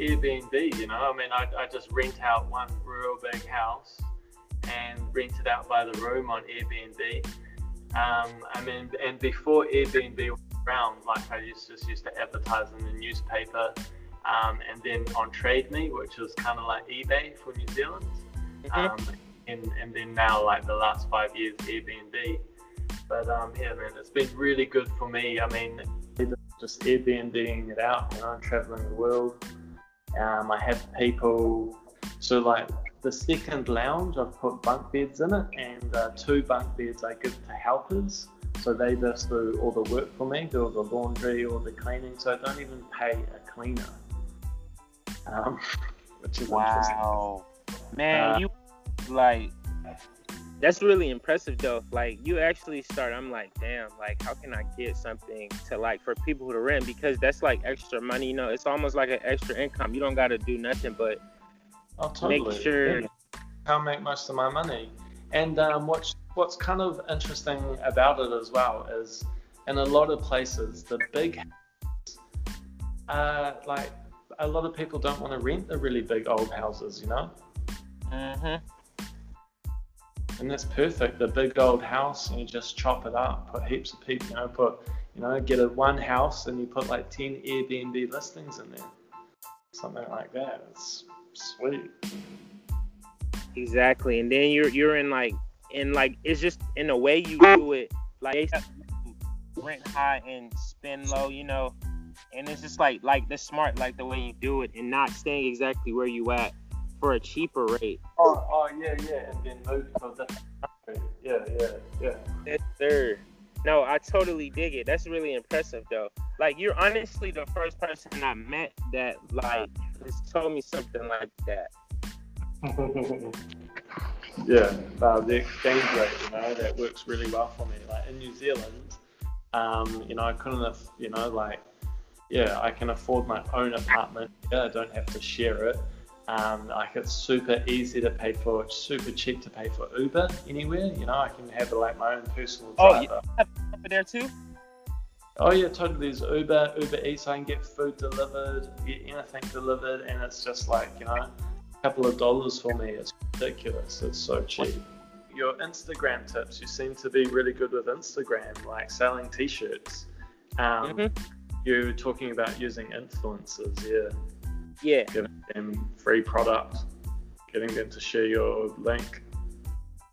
Airbnb. You know, I mean, I, I just rent out one real big house and rent it out by the room on Airbnb. Um, I mean, and before Airbnb was around, like I used just used to advertise in the newspaper, um, and then on TradeMe, which was kind of like eBay for New Zealand, mm-hmm. um, and and then now like the last five years Airbnb. But um, yeah, man, it's been really good for me. I mean, just Airbnbing it out. You know, traveling the world. Um, I have people. So like the second lounge, I've put bunk beds in it, and uh, two bunk beds I give to helpers. So they just do all the work for me, do all the laundry, all the cleaning. So I don't even pay a cleaner, um, which is wow, man, uh, you like that's really impressive though. Like you actually start. I'm like, damn. Like, how can I get something to like for people to rent because that's like extra money. You know, it's almost like an extra income. You don't got to do nothing but oh, totally. make sure. I'll make most of my money. And um, what's what's kind of interesting about it as well is, in a lot of places, the big, uh, like a lot of people don't want to rent the really big old houses. You know. Mhm and that's perfect. The big old house, and you just chop it up, put heaps of people, you know, put, you know, get a one house, and you put like ten Airbnb listings in there, something like that. It's sweet. Exactly, and then you're you're in like in like it's just in the way you do it, like rent high and spend low, you know, and it's just like like the smart like the way you do it and not staying exactly where you at for a cheaper rate. Oh, oh yeah, yeah, and then move to a different country. Yeah, yeah, yeah. Yes, sir. No, I totally dig it. That's really impressive, though. Like, you're honestly the first person I met that like has told me something like that. yeah, uh, the exchange rate, you know, that works really well for me. Like in New Zealand, um, you know, I couldn't have, you know, like, yeah, I can afford my own apartment. Yeah, I don't have to share it. Um, like it's super easy to pay for. It's super cheap to pay for Uber anywhere. You know, I can have like my own personal driver. Oh, yeah, over there too. Oh yeah, totally. There's Uber, Uber Eats. I can get food delivered, get anything delivered, and it's just like you know, a couple of dollars for me. It's ridiculous. It's so cheap. Your Instagram tips. You seem to be really good with Instagram, like selling T-shirts. Um, mm-hmm. You're talking about using influencers, yeah. Yeah. Giving them free product, getting them to share your link.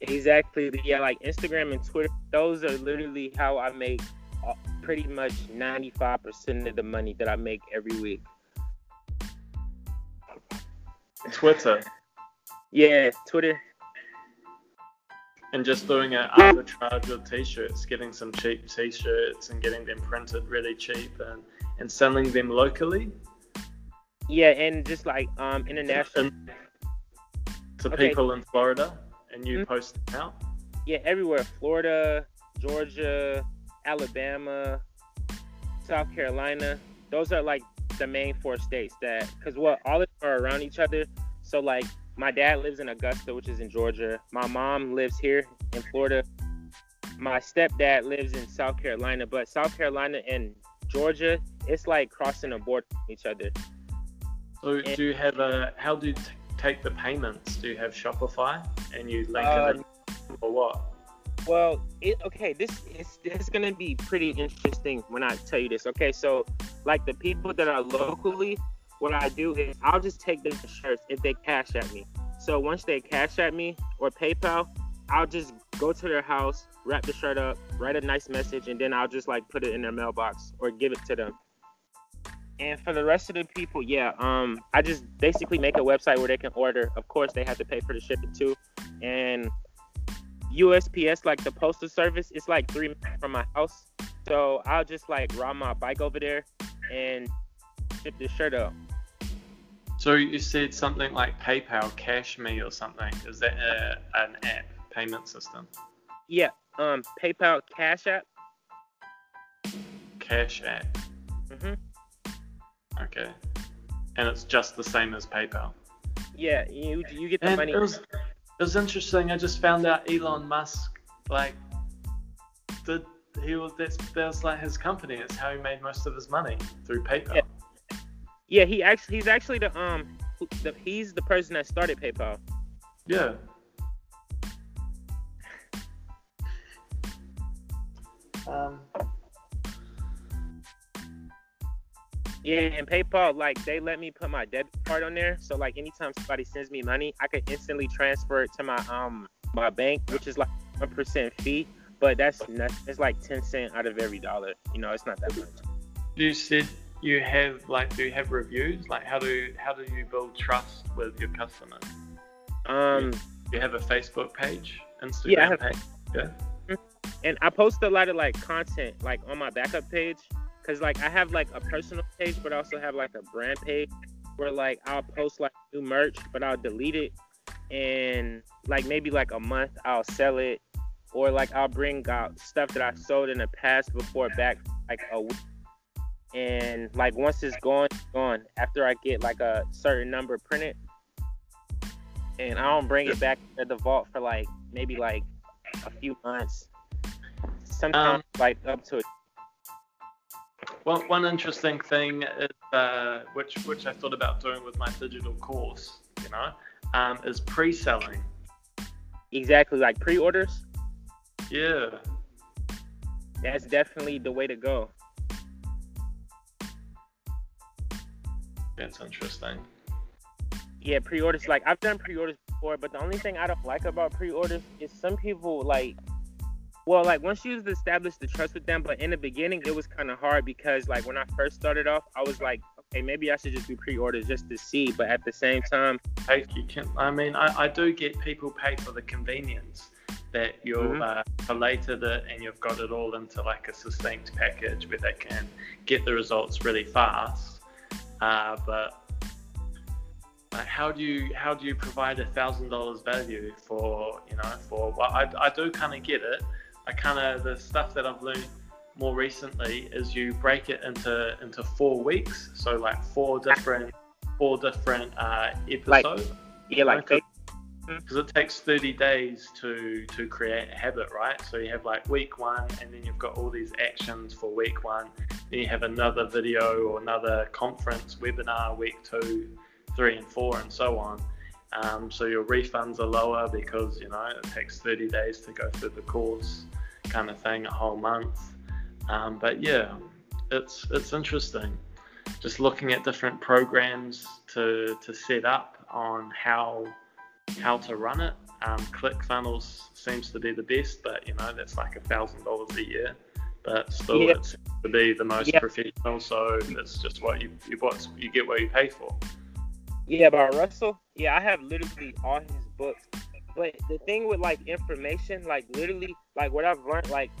Exactly. Yeah, like Instagram and Twitter, those are literally how I make uh, pretty much 95% of the money that I make every week. Twitter. Yeah, Twitter. And just doing an arbitrage of t-shirts, getting some cheap t-shirts and getting them printed really cheap and, and selling them locally. Yeah, and just like um international to okay. people in Florida, and you mm-hmm. post them out. Yeah, everywhere: Florida, Georgia, Alabama, South Carolina. Those are like the main four states that, because what all of them are around each other. So like, my dad lives in Augusta, which is in Georgia. My mom lives here in Florida. My stepdad lives in South Carolina, but South Carolina and Georgia, it's like crossing a border from each other. So do you have a? How do you t- take the payments? Do you have Shopify and you link um, it, or what? Well, it, okay. This is this is gonna be pretty interesting when I tell you this. Okay, so like the people that are locally, what I do is I'll just take their shirts if they cash at me. So once they cash at me or PayPal, I'll just go to their house, wrap the shirt up, write a nice message, and then I'll just like put it in their mailbox or give it to them. And for the rest of the people, yeah, um, I just basically make a website where they can order. Of course, they have to pay for the shipping too. And USPS, like the postal service, it's like three minutes from my house. So I'll just like ride my bike over there and ship the shirt up. So you said something like PayPal, Cash Me, or something. Is that a, an app payment system? Yeah, um, PayPal, Cash App. Cash App. Mhm. Okay. And it's just the same as PayPal. Yeah, you you get the and money. It was, it was interesting. I just found out Elon Musk like did he was that's that was like his company. It's how he made most of his money through PayPal. Yeah. Yeah, he actually he's actually the um the, he's the person that started PayPal. Yeah. Um, yeah, and PayPal, like they let me put my debit card on there. So like anytime somebody sends me money, I can instantly transfer it to my um my bank, which is like one percent fee. But that's not, it's like ten cent out of every dollar. You know, it's not that much. You said you have like do you have reviews? Like how do how do you build trust with your customers? Um, you have a Facebook page, Instagram yeah, page. Yeah. And I post a lot of like content like on my backup page because like I have like a personal page, but I also have like a brand page where like I'll post like new merch, but I'll delete it, and like maybe like a month I'll sell it, or like I'll bring out stuff that I sold in the past before back like a week. And like once it's gone, it's gone. After I get like a certain number printed, and I don't bring it back to the vault for like maybe like a few months. Sometimes um, like up to. One one interesting thing is uh, which which I thought about doing with my digital course, you know, um, is pre-selling. Exactly, like pre-orders. Yeah. That's definitely the way to go. That's interesting yeah, pre-orders. Like I've done pre-orders before, but the only thing I don't like about pre-orders is some people like, well, like once you've established the trust with them, but in the beginning it was kind of hard because like when I first started off, I was like, okay, maybe I should just do pre-orders just to see, but at the same time, you can. I mean, I, I do get people pay for the convenience that you've mm-hmm. uh, collated it and you've got it all into like a succinct package where they can get the results really fast. Uh, but like how do you how do you provide a thousand dollars value for you know for well I, I do kind of get it I kind of the stuff that I've learned more recently is you break it into into four weeks. So like four different four different uh, episodes. like, yeah like because it takes 30 days to to create a habit right? So you have like week one and then you've got all these actions for week one. Then you have another video or another conference webinar week two three and four and so on. Um, so your refunds are lower because you know it takes 30 days to go through the course, kind of thing, a whole month. Um, but yeah, it's it's interesting, just looking at different programs to to set up on how how to run it. Um, ClickFunnels seems to be the best, but you know that's like a thousand dollars a year. But still, yeah. it's to be the most yeah. professional. So it's just what you you what you get what you pay for. Yeah, about Russell. Yeah, I have literally all his books. But the thing with like information, like literally, like what I've learned, like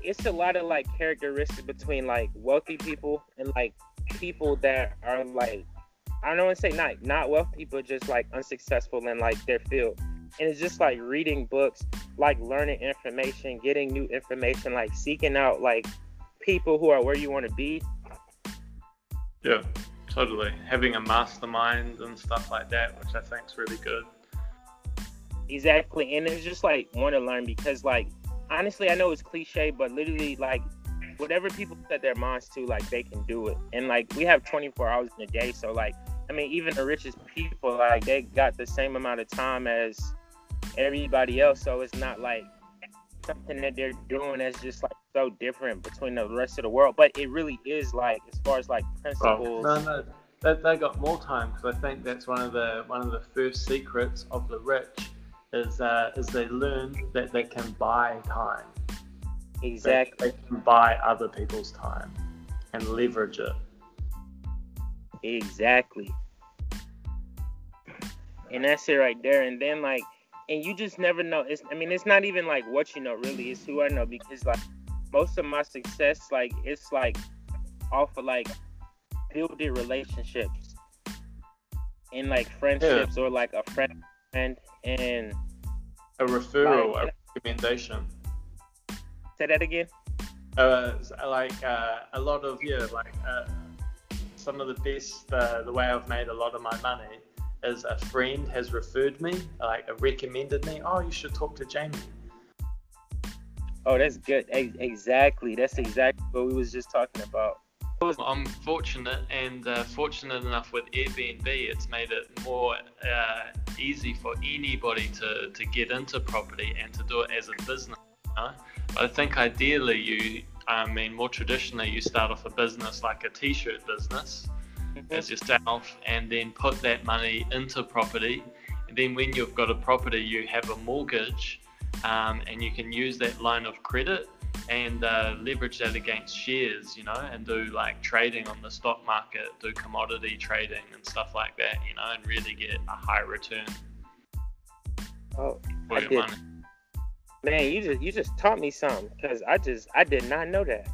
it's a lot of like characteristics between like wealthy people and like people that are like I don't want to say not not wealthy, but just like unsuccessful in like their field. And it's just like reading books, like learning information, getting new information, like seeking out like people who are where you want to be. Yeah. Totally. Having a mastermind and stuff like that, which I think is really good. Exactly. And it's just like want to learn because like honestly I know it's cliche, but literally like whatever people set their minds to, like they can do it. And like we have 24 hours in a day, so like I mean, even the richest people, like they got the same amount of time as everybody else. So it's not like something that they're doing that's just like so different between the rest of the world. But it really is like as far as like principles. Oh, no, no, they, they got more time because I think that's one of the one of the first secrets of the rich is uh, is they learn that they can buy time. Exactly. They, they can buy other people's time and leverage it. Exactly. And that's it right there. And then like and you just never know. It's I mean, it's not even like what you know really, it's who I know because like most of my success, like it's like off of like building relationships and like friendships yeah. or like a friend and a referral, like, a recommendation. Say that again. Uh, like uh, a lot of yeah, like uh, some of the best. Uh, the way I've made a lot of my money is a friend has referred me, like recommended me. Oh, you should talk to Jamie. Oh, that's good. Exactly. That's exactly what we was just talking about. I'm fortunate and uh, fortunate enough with Airbnb. It's made it more uh, easy for anybody to, to get into property and to do it as a business. Know? I think ideally you, I mean, more traditionally, you start off a business like a t-shirt business mm-hmm. as yourself, and then put that money into property. And then when you've got a property, you have a mortgage, um, and you can use that line of credit and uh, leverage that against shares, you know, and do like trading on the stock market, do commodity trading and stuff like that, you know, and really get a high return. Oh, for I your did. money. Man, you just you just taught me something because I just I did not know that.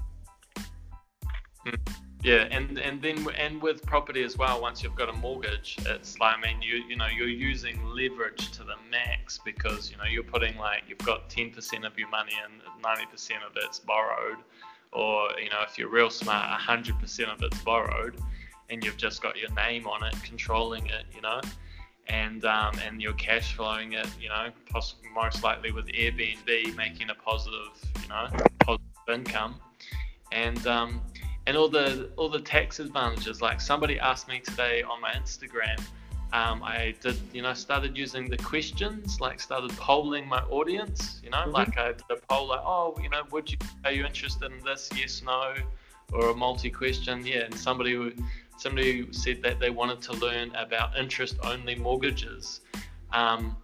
Mm. Yeah, and and then and with property as well. Once you've got a mortgage, it's like I mean you you know you're using leverage to the max because you know you're putting like you've got 10% of your money and 90% of it's borrowed, or you know if you're real smart, 100% of it's borrowed, and you've just got your name on it, controlling it, you know, and um, and you're cash flowing it, you know, most likely with Airbnb making a positive, you know, positive income, and um, and all the all the tax advantages. Like somebody asked me today on my Instagram, um, I did you know started using the questions, like started polling my audience. You know, mm-hmm. like I did a poll like, oh, you know, would you are you interested in this? Yes, no, or a multi question. Yeah, and somebody somebody said that they wanted to learn about interest only mortgages. Um,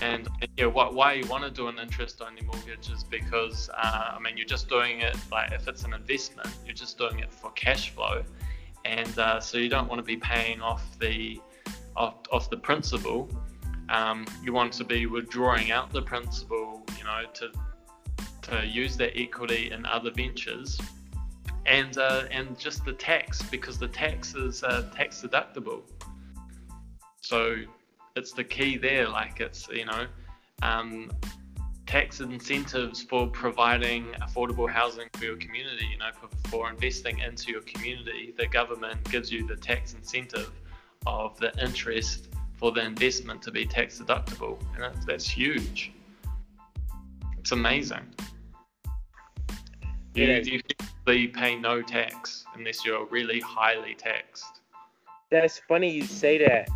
and, yeah, why, why you want to do an interest only mortgage is because, uh, I mean, you're just doing it like if it's an investment, you're just doing it for cash flow. And uh, so you don't want to be paying off the off, off the principal. Um, you want to be withdrawing out the principal, you know, to to use that equity in other ventures, and uh, and just the tax because the tax is uh, tax deductible. So it's the key there. Like it's you know, um, tax incentives for providing affordable housing for your community. You know, for, for investing into your community, the government gives you the tax incentive of the interest for the investment to be tax deductible, and that's, that's huge. It's amazing. You, you you pay no tax unless you're really highly taxed. That's funny you say that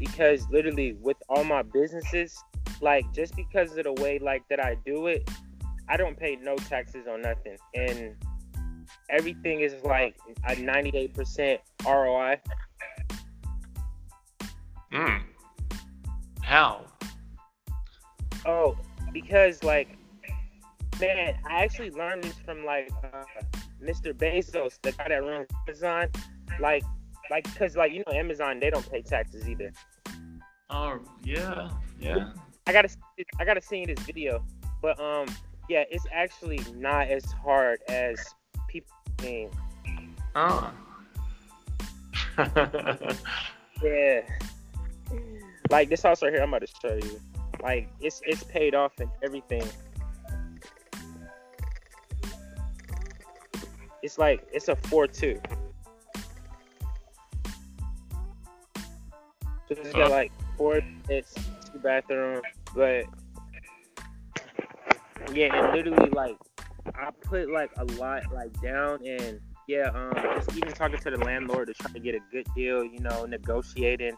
because literally with all my businesses, like just because of the way like that I do it, I don't pay no taxes on nothing, and everything is like a 98% ROI. Hmm. How? Oh, because like, man, I actually learned this from like uh, Mr. Bezos, the guy that runs Amazon. Like, like, cause like you know Amazon, they don't pay taxes either. Oh yeah, yeah. I gotta I gotta see this video, but um yeah, it's actually not as hard as people think. Oh. yeah. Like this house right here, I'm about to show you. Like it's it's paid off and everything. It's like it's a four two. So it's got like it's two bathroom, but yeah, and literally like I put like a lot like down and yeah, um, just even talking to the landlord to try to get a good deal, you know, negotiating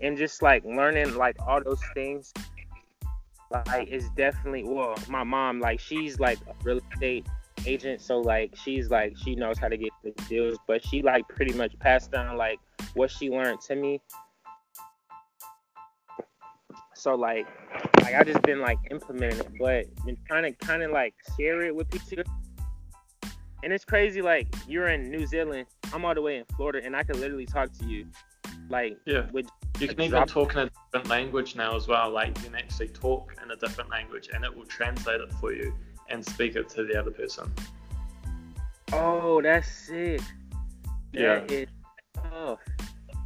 and just like learning like all those things. Like it's definitely well, my mom like she's like a real estate agent, so like she's like she knows how to get the deals, but she like pretty much passed down like what she learned to me so like, like I just been like implementing it, but been trying to kind of like share it with people. And it's crazy, like you're in New Zealand, I'm all the way in Florida, and I can literally talk to you, like yeah. With, you can even talk in a different language now as well. Like you can actually talk in a different language, and it will translate it for you and speak it to the other person. Oh, that's sick. Yeah. That is tough.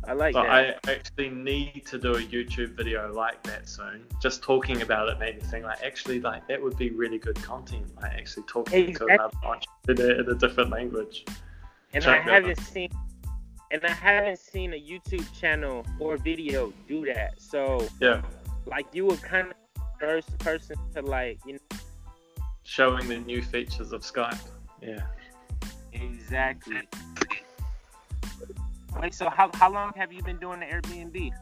I like but that. I actually need to do a YouTube video like that soon. Just talking about it made me think like actually like that would be really good content. Like actually talking exactly. to another entrepreneur in a different language. And Check I haven't seen and I haven't seen a YouTube channel or video do that. So yeah, like you were kind of first person to like you know showing the new features of Skype. Yeah, exactly. Wait, so how, how long have you been doing the Airbnb?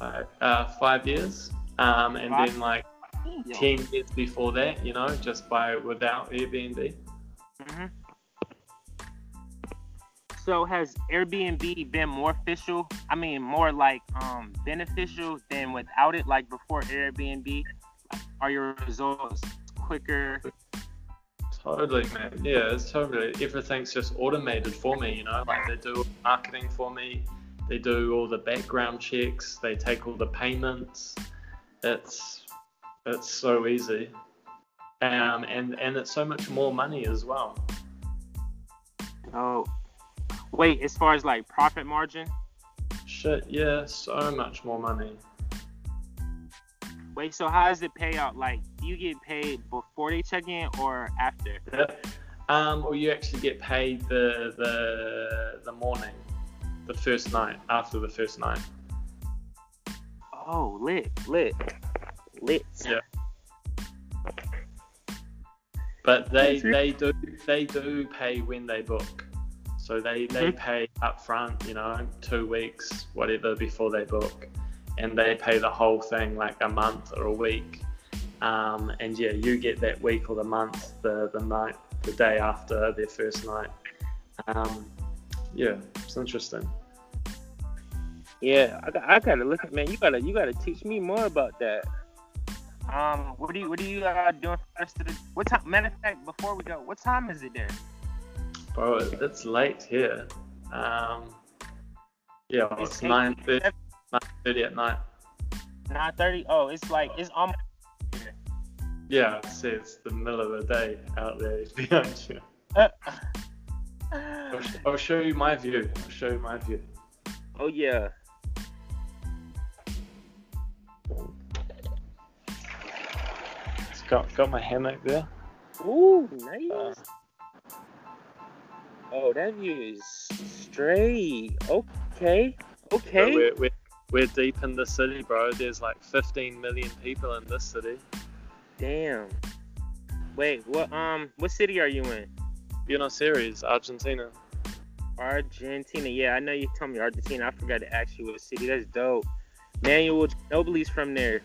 Uh, five years, um, and Five? then like Yeah. ten years before that, you know, just by without Airbnb. hmm So has Airbnb been more official? I mean, more like um beneficial than without it? Like before Airbnb, are your results quicker? Totally, man. Yeah, it's totally. Everything's just automated for me, you know. Like they do marketing for me, they do all the background checks, they take all the payments. It's it's so easy, um, and and it's so much more money as well. Oh, wait. As far as like profit margin, Shit, yeah, so much more money. Wait. So how does it pay out? Like, do you get paid before they check in or after? Um, or you actually get paid the the the morning, the first night after the first night. Oh, lit, lit, lit. Yeah. But they they do they do pay when they book. So they they Mhm. pay up front, you know, two weeks, whatever, before they book, and they pay the whole thing like a month or a week. Um, and yeah, you get that week or the month, the the night, the day after their first night. Um, yeah, it's interesting. Yeah, I, got- I gotta look at man. You gotta you gotta teach me more about that. Um, what do you what are you uh, doing for the rest of the? What time? Matter of fact, before we go, what time is it there? Bro, it's late here. Um, yeah, well, It's it's 9.30, 9.30 at night. Nine thirty. Oh, it's like it's almost. Yeah, I'd it's the middle of the day out there behind you. I'll, sh- I'll show you my view. I'll show you my view. oh yeah. It's got, got my hammock there. Ooh, nice. Uh, Oh, that view is straight. Okay. Okay. We're, we're, we're deep in the city, bro. There's like 15 million people in this city. Damn. Wait, what um what city are you in? Buenos Aires, Argentina. Argentina. Yeah, I know you told me Argentina. I forgot to ask you what city. That's dope. Manuel Ginobili's from there.